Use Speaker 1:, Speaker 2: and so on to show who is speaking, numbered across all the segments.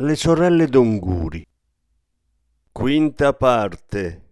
Speaker 1: le sorelle d'Onguri. Quinta parte.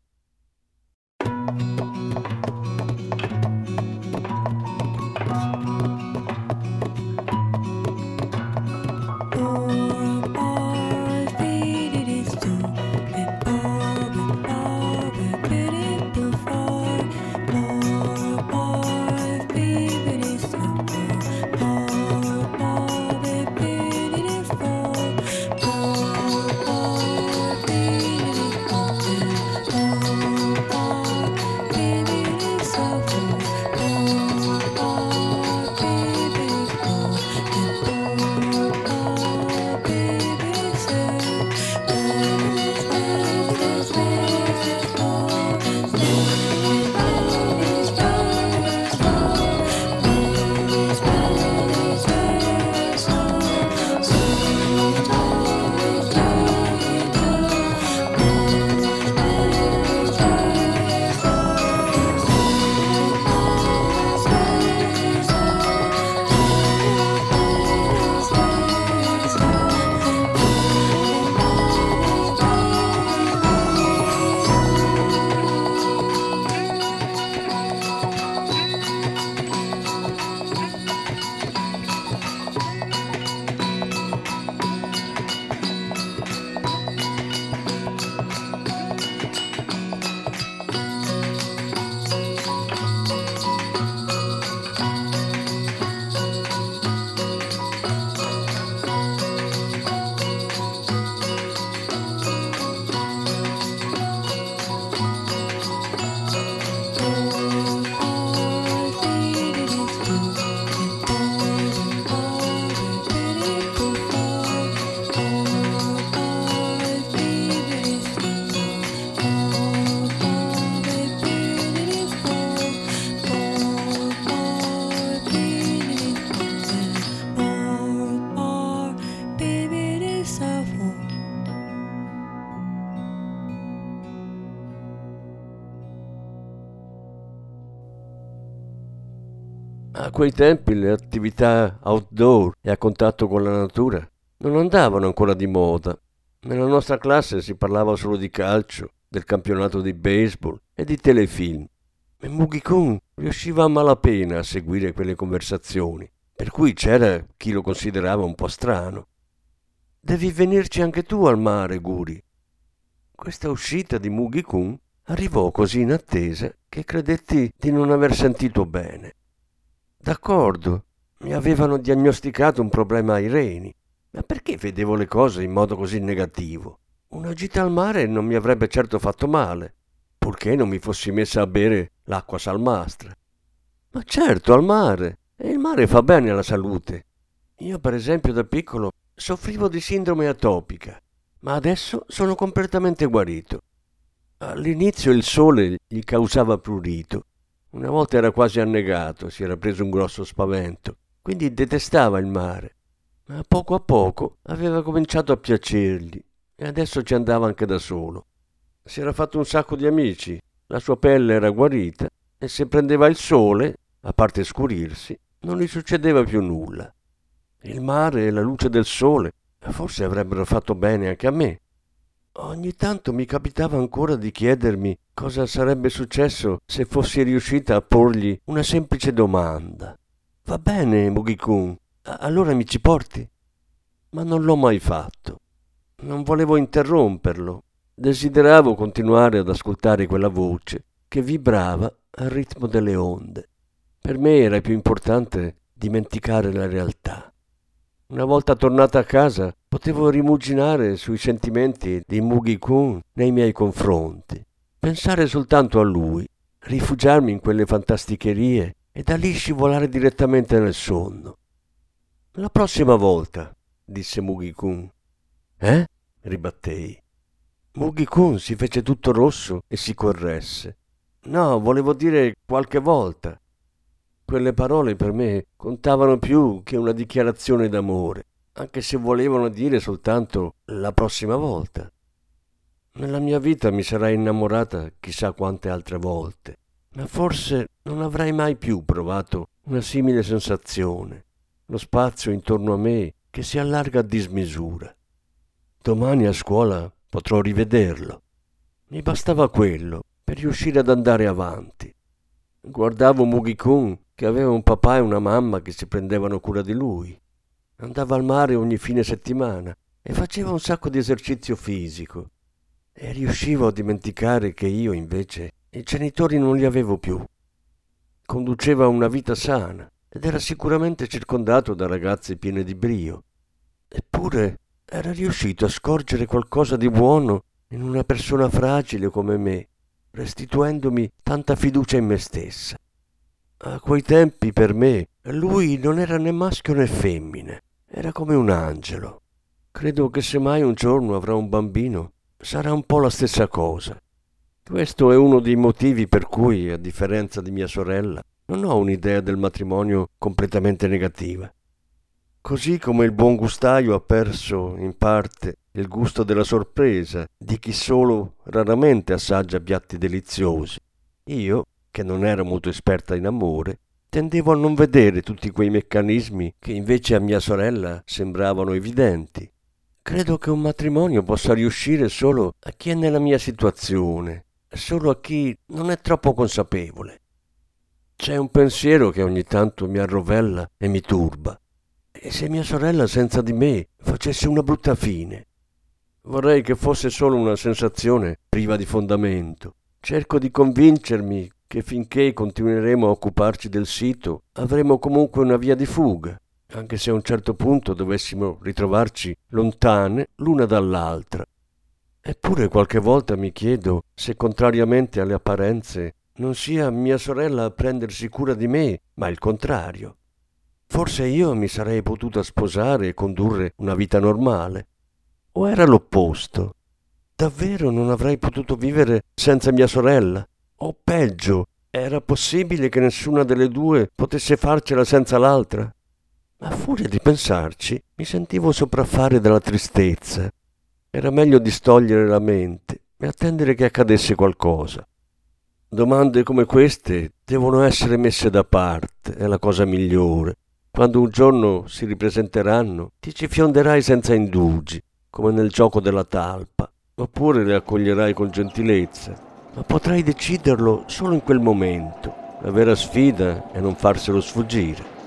Speaker 1: Quei tempi le attività outdoor e a contatto con la natura non andavano ancora di moda. Nella nostra classe si parlava solo di calcio, del campionato di baseball e di telefilm. E Mugi-kun riusciva a malapena a seguire quelle conversazioni, per cui c'era chi lo considerava un po' strano. Devi venirci anche tu al mare, Guri. Questa uscita di Mugi-kun arrivò così inattesa che credetti di non aver sentito bene. D'accordo, mi avevano diagnosticato un problema ai reni, ma perché vedevo le cose in modo così negativo? Una gita al mare non mi avrebbe certo fatto male, purché non mi fossi messa a bere l'acqua salmastra. Ma certo, al mare, e il mare fa bene alla salute. Io, per esempio, da piccolo soffrivo di sindrome atopica, ma adesso sono completamente guarito. All'inizio il sole gli causava prurito una volta era quasi annegato, si era preso un grosso spavento, quindi detestava il mare. Ma poco a poco aveva cominciato a piacergli e adesso ci andava anche da solo. Si era fatto un sacco di amici, la sua pelle era guarita e se prendeva il sole, a parte scurirsi, non gli succedeva più nulla. Il mare e la luce del sole forse avrebbero fatto bene anche a me. Ogni tanto mi capitava ancora di chiedermi cosa sarebbe successo se fossi riuscita a porgli una semplice domanda. Va bene, Mugi-kun, allora mi ci porti? Ma non l'ho mai fatto. Non volevo interromperlo. Desideravo continuare ad ascoltare quella voce che vibrava al ritmo delle onde. Per me era più importante dimenticare la realtà. Una volta tornata a casa potevo rimuginare sui sentimenti di Mugi-kun nei miei confronti, pensare soltanto a lui, rifugiarmi in quelle fantasticherie e da lì scivolare direttamente nel sonno. La prossima volta, disse Mugi-kun. Eh? ribattei. Mugi-kun si fece tutto rosso e si corresse. No, volevo dire qualche volta. Quelle parole per me contavano più che una dichiarazione d'amore, anche se volevano dire soltanto la prossima volta. Nella mia vita mi sarei innamorata chissà quante altre volte, ma forse non avrei mai più provato una simile sensazione, lo spazio intorno a me che si allarga a dismisura. Domani a scuola potrò rivederlo. Mi bastava quello per riuscire ad andare avanti. Guardavo Mugi-kun che aveva un papà e una mamma che si prendevano cura di lui. Andava al mare ogni fine settimana e faceva un sacco di esercizio fisico. E riuscivo a dimenticare che io invece i genitori non li avevo più. Conduceva una vita sana ed era sicuramente circondato da ragazze piene di brio. Eppure era riuscito a scorgere qualcosa di buono in una persona fragile come me restituendomi tanta fiducia in me stessa. A quei tempi per me lui non era né maschio né femmine, era come un angelo. Credo che se mai un giorno avrà un bambino sarà un po' la stessa cosa. Questo è uno dei motivi per cui, a differenza di mia sorella, non ho un'idea del matrimonio completamente negativa. Così come il buon gustaio ha perso, in parte, il gusto della sorpresa di chi solo raramente assaggia piatti deliziosi. Io, che non ero molto esperta in amore, tendevo a non vedere tutti quei meccanismi che invece a mia sorella sembravano evidenti. Credo che un matrimonio possa riuscire solo a chi è nella mia situazione, solo a chi non è troppo consapevole. C'è un pensiero che ogni tanto mi arrovella e mi turba. E se mia sorella senza di me facesse una brutta fine? Vorrei che fosse solo una sensazione priva di fondamento. Cerco di convincermi che finché continueremo a occuparci del sito avremo comunque una via di fuga, anche se a un certo punto dovessimo ritrovarci lontane l'una dall'altra. Eppure qualche volta mi chiedo se, contrariamente alle apparenze, non sia mia sorella a prendersi cura di me, ma il contrario. Forse io mi sarei potuta sposare e condurre una vita normale, o era l'opposto? Davvero non avrei potuto vivere senza mia sorella? O peggio, era possibile che nessuna delle due potesse farcela senza l'altra? A furia di pensarci, mi sentivo sopraffare dalla tristezza. Era meglio distogliere la mente e attendere che accadesse qualcosa. Domande come queste devono essere messe da parte, è la cosa migliore. Quando un giorno si ripresenteranno, ti ci fionderai senza indugi come nel gioco della talpa, oppure le accoglierai con gentilezza, ma potrai deciderlo solo in quel momento. La vera sfida è non farselo sfuggire.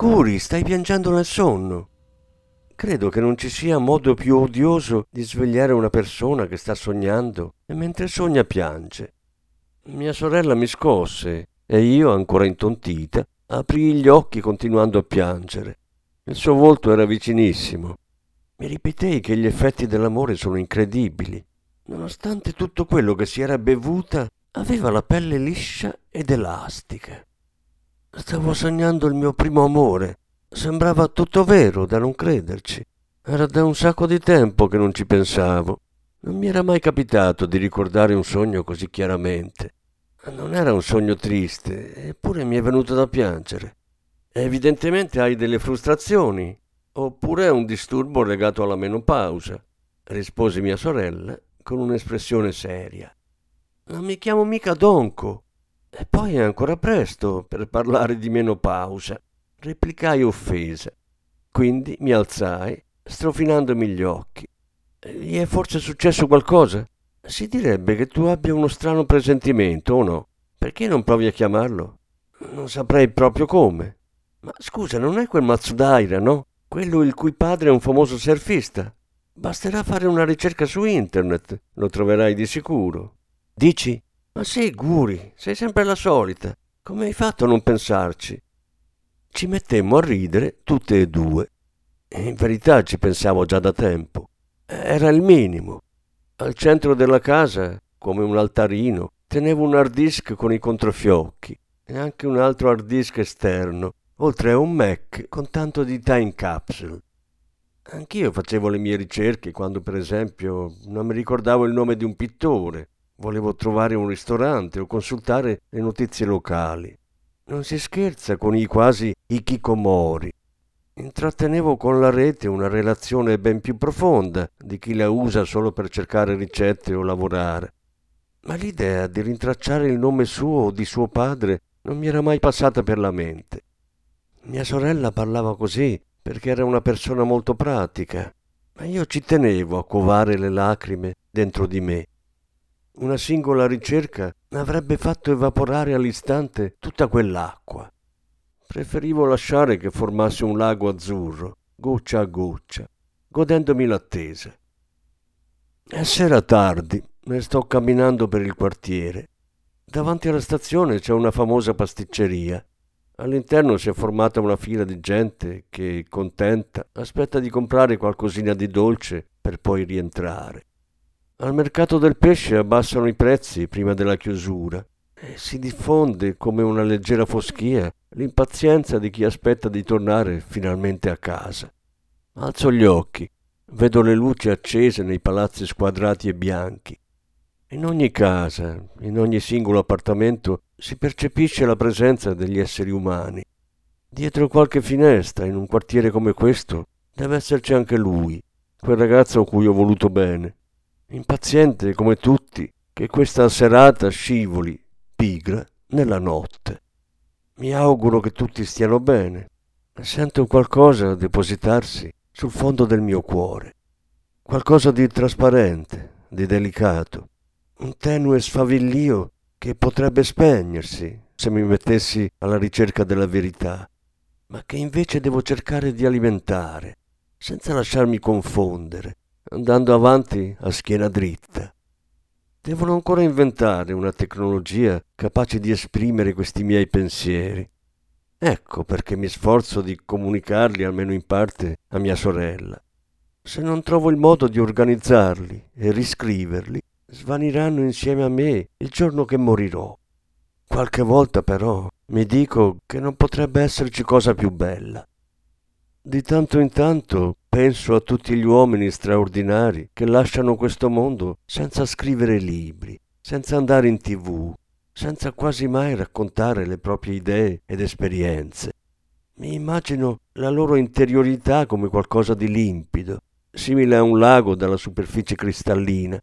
Speaker 1: Curi, stai piangendo nel sonno. Credo che non ci sia modo più odioso di svegliare una persona che sta sognando e mentre sogna piange. Mia sorella mi scosse e io, ancora intontita, aprì gli occhi continuando a piangere. Il suo volto era vicinissimo. Mi ripetei che gli effetti dell'amore sono incredibili. Nonostante tutto quello che si era bevuta, aveva la pelle liscia ed elastica. Stavo sognando il mio primo amore. Sembrava tutto vero da non crederci. Era da un sacco di tempo che non ci pensavo. Non mi era mai capitato di ricordare un sogno così chiaramente. Non era un sogno triste, eppure mi è venuto da piangere. Evidentemente hai delle frustrazioni, oppure è un disturbo legato alla menopausa, rispose mia sorella con un'espressione seria. Non mi chiamo mica Donco, e poi è ancora presto per parlare di menopausa, replicai offesa. Quindi mi alzai, strofinandomi gli occhi. Gli è forse successo qualcosa? Si direbbe che tu abbia uno strano presentimento, o no? Perché non provi a chiamarlo? Non saprei proprio come. Ma scusa, non è quel Matsudaira, no? Quello il cui padre è un famoso surfista. Basterà fare una ricerca su internet, lo troverai di sicuro. Dici? Ma sì, Guri, sei sempre la solita. Come hai fatto a non pensarci? Ci mettemmo a ridere tutte e due. In verità ci pensavo già da tempo. Era il minimo. Al centro della casa, come un altarino, tenevo un hard disk con i controfiocchi e anche un altro hard disk esterno, oltre a un Mac con tanto di time capsule. Anch'io facevo le mie ricerche quando, per esempio, non mi ricordavo il nome di un pittore Volevo trovare un ristorante o consultare le notizie locali. Non si scherza con i quasi ikikomori. Intrattenevo con la rete una relazione ben più profonda di chi la usa solo per cercare ricette o lavorare. Ma l'idea di rintracciare il nome suo o di suo padre non mi era mai passata per la mente. Mia sorella parlava così perché era una persona molto pratica, ma io ci tenevo a covare le lacrime dentro di me una singola ricerca avrebbe fatto evaporare all'istante tutta quell'acqua. Preferivo lasciare che formasse un lago azzurro, goccia a goccia, godendomi l'attesa. È sera tardi e sto camminando per il quartiere. Davanti alla stazione c'è una famosa pasticceria. All'interno si è formata una fila di gente che, contenta, aspetta di comprare qualcosina di dolce per poi rientrare. Al mercato del pesce abbassano i prezzi prima della chiusura e si diffonde come una leggera foschia l'impazienza di chi aspetta di tornare finalmente a casa. Alzo gli occhi, vedo le luci accese nei palazzi squadrati e bianchi. In ogni casa, in ogni singolo appartamento si percepisce la presenza degli esseri umani. Dietro qualche finestra, in un quartiere come questo, deve esserci anche lui, quel ragazzo a cui ho voluto bene impaziente come tutti che questa serata scivoli, pigra, nella notte. Mi auguro che tutti stiano bene. Sento qualcosa depositarsi sul fondo del mio cuore. Qualcosa di trasparente, di delicato. Un tenue sfavillio che potrebbe spegnersi se mi mettessi alla ricerca della verità, ma che invece devo cercare di alimentare, senza lasciarmi confondere, andando avanti a schiena dritta. Devono ancora inventare una tecnologia capace di esprimere questi miei pensieri. Ecco perché mi sforzo di comunicarli almeno in parte a mia sorella. Se non trovo il modo di organizzarli e riscriverli, svaniranno insieme a me il giorno che morirò. Qualche volta però mi dico che non potrebbe esserci cosa più bella. Di tanto in tanto penso a tutti gli uomini straordinari che lasciano questo mondo senza scrivere libri, senza andare in tv, senza quasi mai raccontare le proprie idee ed esperienze. Mi immagino la loro interiorità come qualcosa di limpido, simile a un lago dalla superficie cristallina,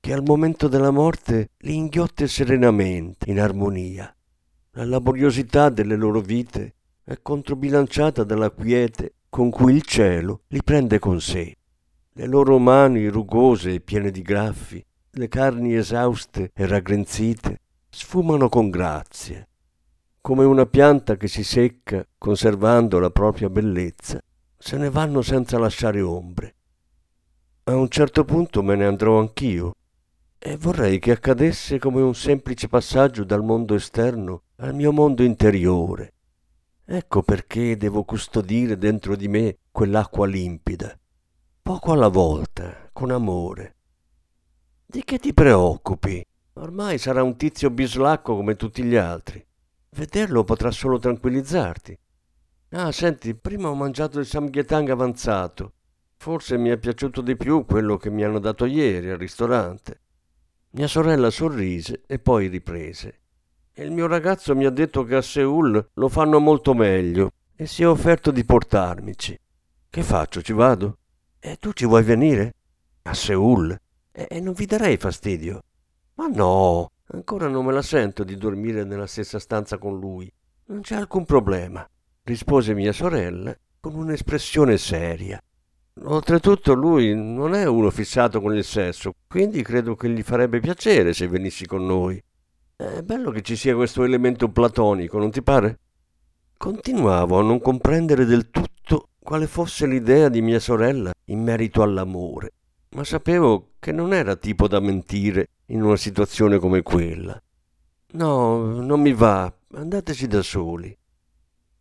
Speaker 1: che al momento della morte li inghiotte serenamente, in armonia. La laboriosità delle loro vite è controbilanciata dalla quiete con cui il cielo li prende con sé. Le loro mani rugose e piene di graffi, le carni esauste e raggrinzite, sfumano con grazia. come una pianta che si secca conservando la propria bellezza, se ne vanno senza lasciare ombre. A un certo punto me ne andrò anch'io e vorrei che accadesse come un semplice passaggio dal mondo esterno al mio mondo interiore. Ecco perché devo custodire dentro di me quell'acqua limpida, poco alla volta, con amore. Di che ti preoccupi? Ormai sarà un tizio bislacco come tutti gli altri. Vederlo potrà solo tranquillizzarti. Ah, senti, prima ho mangiato il samgyetang avanzato. Forse mi è piaciuto di più quello che mi hanno dato ieri al ristorante. Mia sorella sorrise e poi riprese. Il mio ragazzo mi ha detto che a Seul lo fanno molto meglio e si è offerto di portarmici. Che faccio, ci vado? E tu ci vuoi venire? A Seul? E, e non vi darei fastidio? Ma no, ancora non me la sento di dormire nella stessa stanza con lui. Non c'è alcun problema, rispose mia sorella con un'espressione seria. Oltretutto lui non è uno fissato con il sesso, quindi credo che gli farebbe piacere se venissi con noi. È bello che ci sia questo elemento platonico, non ti pare? Continuavo a non comprendere del tutto quale fosse l'idea di mia sorella in merito all'amore, ma sapevo che non era tipo da mentire in una situazione come quella. No, non mi va, andateci da soli.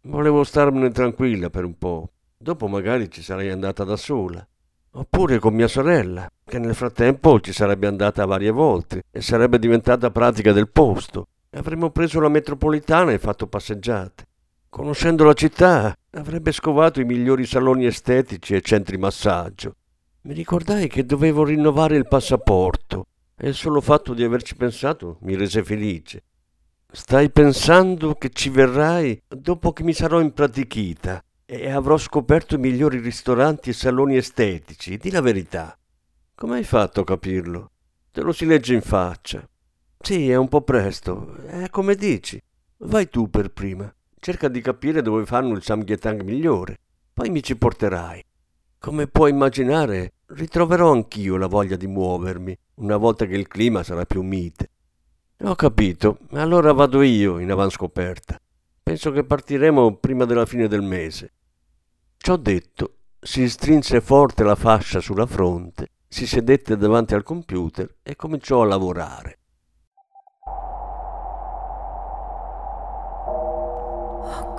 Speaker 1: Volevo starmene tranquilla per un po', Dopo magari ci sarei andata da sola. Oppure con mia sorella, che nel frattempo ci sarebbe andata varie volte e sarebbe diventata pratica del posto. Avremmo preso la metropolitana e fatto passeggiate. Conoscendo la città, avrebbe scovato i migliori saloni estetici e centri massaggio. Mi ricordai che dovevo rinnovare il passaporto e il solo fatto di averci pensato mi rese felice. Stai pensando che ci verrai dopo che mi sarò impratichita e avrò scoperto i migliori ristoranti e saloni estetici, di la verità. Come hai fatto a capirlo? Te lo si legge in faccia. Sì, è un po' presto, è come dici. Vai tu per prima. Cerca di capire dove fanno il samgyetang migliore. Poi mi ci porterai. Come puoi immaginare, ritroverò anch'io la voglia di muovermi, una volta che il clima sarà più mite. Ho capito, allora vado io in avanscoperta. Penso che partiremo prima della fine del mese. Ciò detto, si strinse forte la fascia sulla fronte, si sedette davanti al computer e cominciò a lavorare. Oh,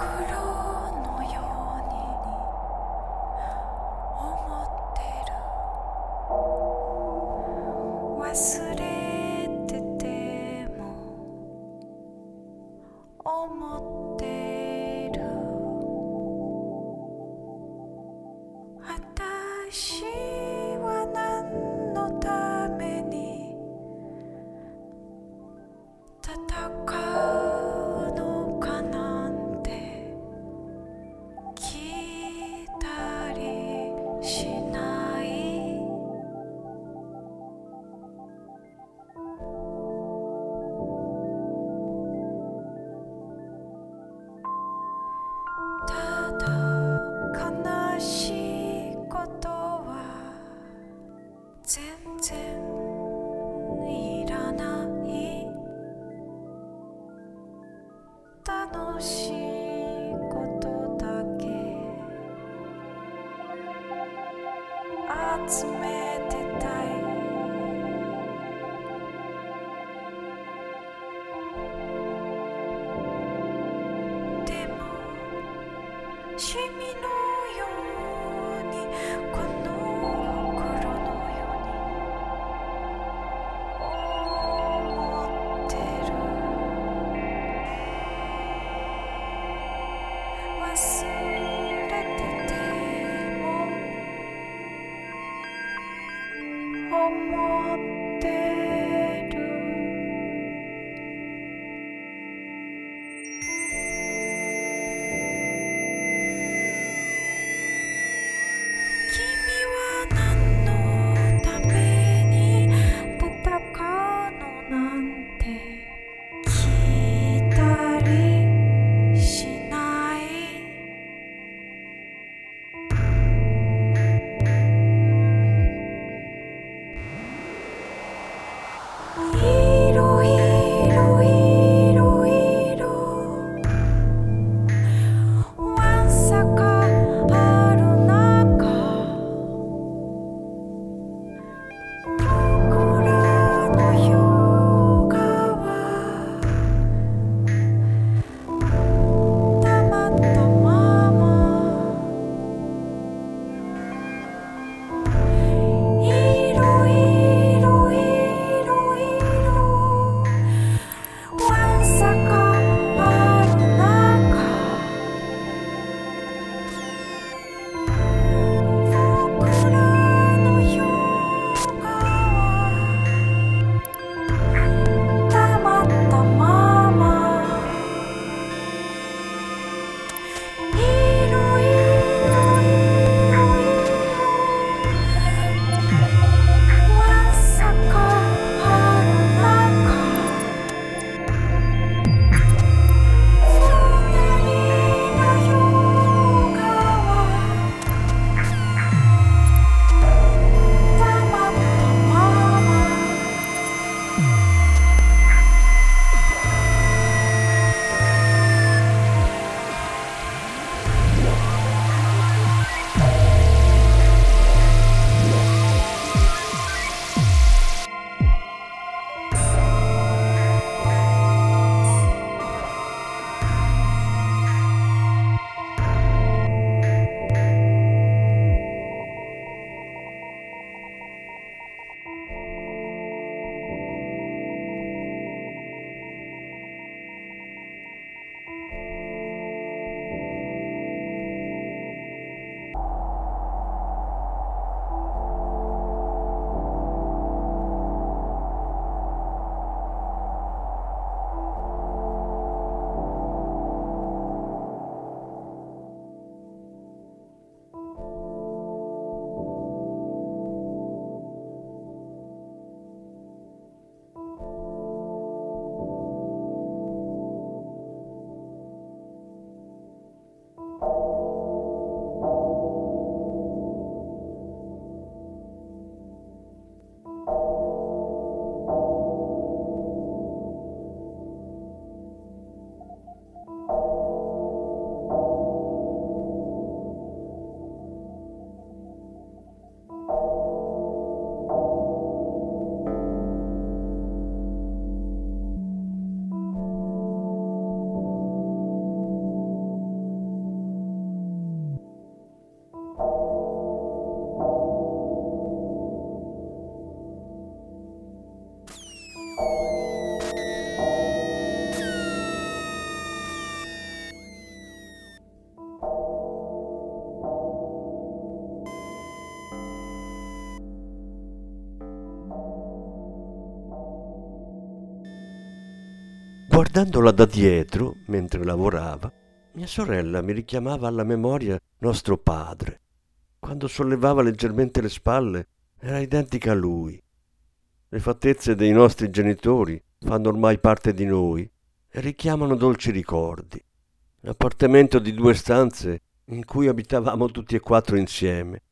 Speaker 1: Guardandola da dietro, mentre lavorava, mia sorella mi richiamava alla memoria nostro padre. Quando sollevava leggermente le spalle, era identica a lui. Le fattezze dei nostri genitori fanno ormai parte di noi e richiamano dolci ricordi. L'appartamento di due stanze in cui abitavamo tutti e quattro insieme.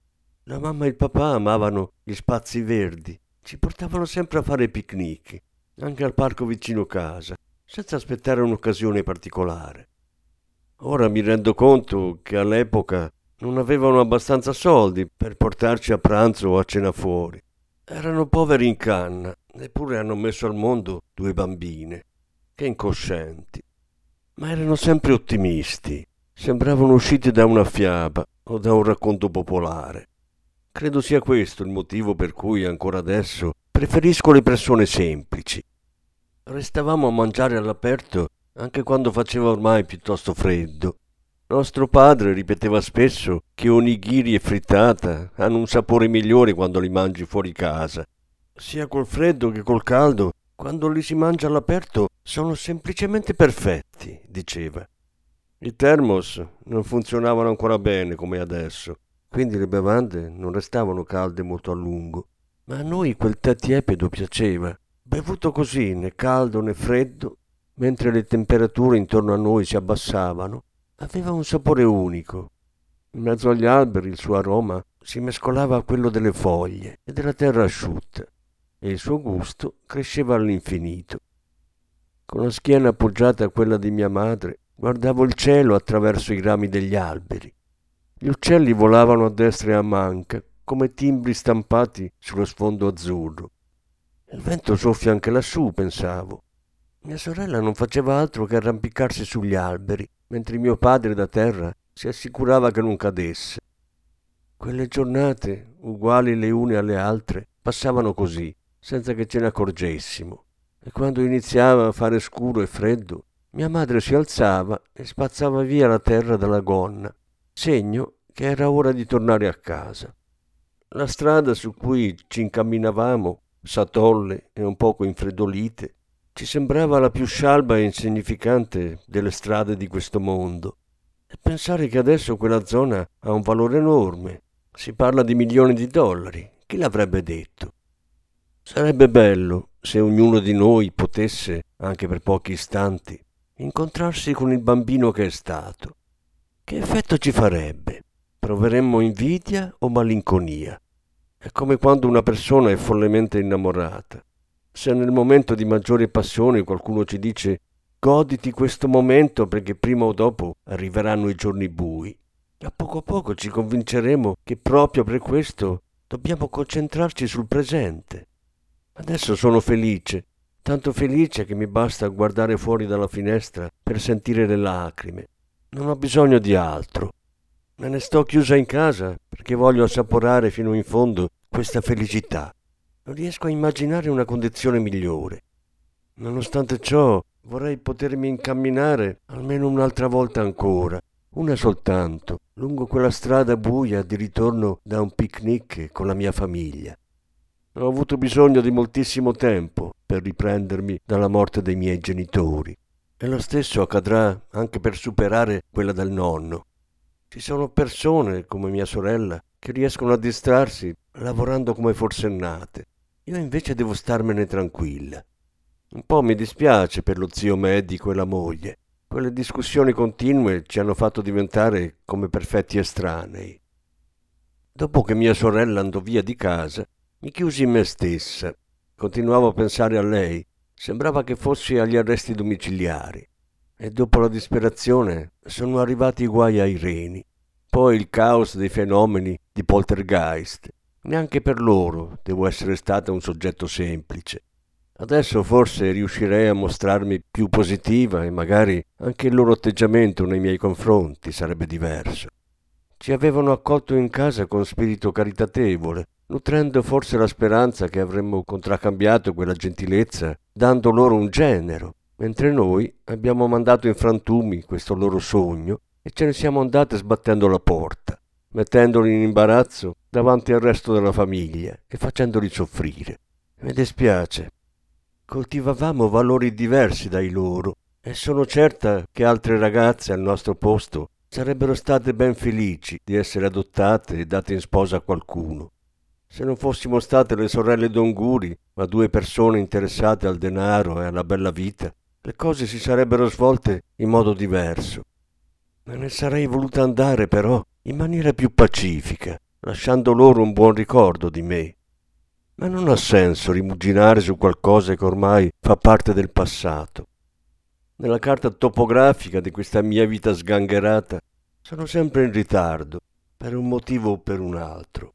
Speaker 1: La mamma e il papà amavano gli spazi verdi, ci portavano sempre a fare picnic, anche al parco vicino casa, senza aspettare un'occasione particolare. Ora mi rendo conto che all'epoca non avevano abbastanza soldi per portarci a pranzo o a cena fuori. Erano poveri in canna, eppure hanno messo al mondo due bambine, che incoscienti. Ma erano sempre ottimisti, sembravano usciti da una fiaba o da un racconto popolare. Credo sia questo il motivo per cui ancora adesso preferisco le persone semplici. Restavamo a mangiare all'aperto anche quando faceva ormai piuttosto freddo. Nostro padre ripeteva spesso che onigiri e frittata hanno un sapore migliore quando li mangi fuori casa. Sia col freddo che col caldo, quando li si mangia all'aperto sono semplicemente perfetti, diceva. I termos non funzionavano ancora bene come adesso, quindi le bevande non restavano calde molto a lungo. Ma a noi quel tè tiepido piaceva, bevuto così, né caldo né freddo, mentre le temperature intorno a noi si abbassavano, aveva un sapore unico. In mezzo agli alberi il suo aroma si mescolava a quello delle foglie e della terra asciutta, e il suo gusto cresceva all'infinito. Con la schiena appoggiata a quella di mia madre, Guardavo il cielo attraverso i rami degli alberi. Gli uccelli volavano a destra e a manca, come timbri stampati sullo sfondo azzurro. Il vento soffia anche lassù, pensavo. Mia sorella non faceva altro che arrampicarsi sugli alberi, mentre mio padre da terra si assicurava che non cadesse. Quelle giornate, uguali le une alle altre, passavano così, senza che ce ne accorgessimo. E quando iniziava a fare scuro e freddo, mia madre si alzava e spazzava via la terra dalla gonna, segno che era ora di tornare a casa. La strada su cui ci incamminavamo, satolle e un poco infreddolite, ci sembrava la più scialba e insignificante delle strade di questo mondo. E pensare che adesso quella zona ha un valore enorme. Si parla di milioni di dollari. Chi l'avrebbe detto? Sarebbe bello se ognuno di noi potesse, anche per pochi istanti, incontrarsi con il bambino che è stato. Che effetto ci farebbe? Proveremmo invidia o malinconia? È come quando una persona è follemente innamorata. Se nel momento di maggiore passione qualcuno ci dice goditi questo momento perché prima o dopo arriveranno i giorni bui, a poco a poco ci convinceremo che proprio per questo dobbiamo concentrarci sul presente. Adesso sono felice tanto felice che mi basta guardare fuori dalla finestra per sentire le lacrime. Non ho bisogno di altro. Me ne sto chiusa in casa perché voglio assaporare fino in fondo questa felicità. Non riesco a immaginare una condizione migliore. Nonostante ciò, vorrei potermi incamminare almeno un'altra volta ancora, una soltanto, lungo quella strada buia di ritorno da un picnic con la mia famiglia. Ho avuto bisogno di moltissimo tempo per riprendermi dalla morte dei miei genitori. E lo stesso accadrà anche per superare quella del nonno. Ci sono persone, come mia sorella, che riescono a distrarsi lavorando come forsennate. Io invece devo starmene tranquilla. Un po' mi dispiace per lo zio medico e la moglie. Quelle discussioni continue ci hanno fatto diventare come perfetti estranei. Dopo che mia sorella andò via di casa, mi chiusi in me stessa Continuavo a pensare a lei. Sembrava che fossi agli arresti domiciliari. E dopo la disperazione sono arrivati i guai ai reni. Poi il caos dei fenomeni di poltergeist. Neanche per loro devo essere stata un soggetto semplice. Adesso forse riuscirei a mostrarmi più positiva e magari anche il loro atteggiamento nei miei confronti sarebbe diverso. Ci avevano accolto in casa con spirito caritatevole, nutrendo forse la speranza che avremmo contraccambiato quella gentilezza dando loro un genero, mentre noi abbiamo mandato in frantumi questo loro sogno e ce ne siamo andate sbattendo la porta, mettendoli in imbarazzo davanti al resto della famiglia e facendoli soffrire. Mi dispiace. coltivavamo valori diversi dai loro e sono certa che altre ragazze al nostro posto sarebbero state ben felici di essere adottate e date in sposa a qualcuno. Se non fossimo state le sorelle d'Onguri, ma due persone interessate al denaro e alla bella vita, le cose si sarebbero svolte in modo diverso. Me ne sarei voluta andare però in maniera più pacifica, lasciando loro un buon ricordo di me. Ma non ha senso rimuginare su qualcosa che ormai fa parte del passato. Nella carta topografica di questa mia vita sgangherata sono sempre in ritardo, per un motivo o per un altro.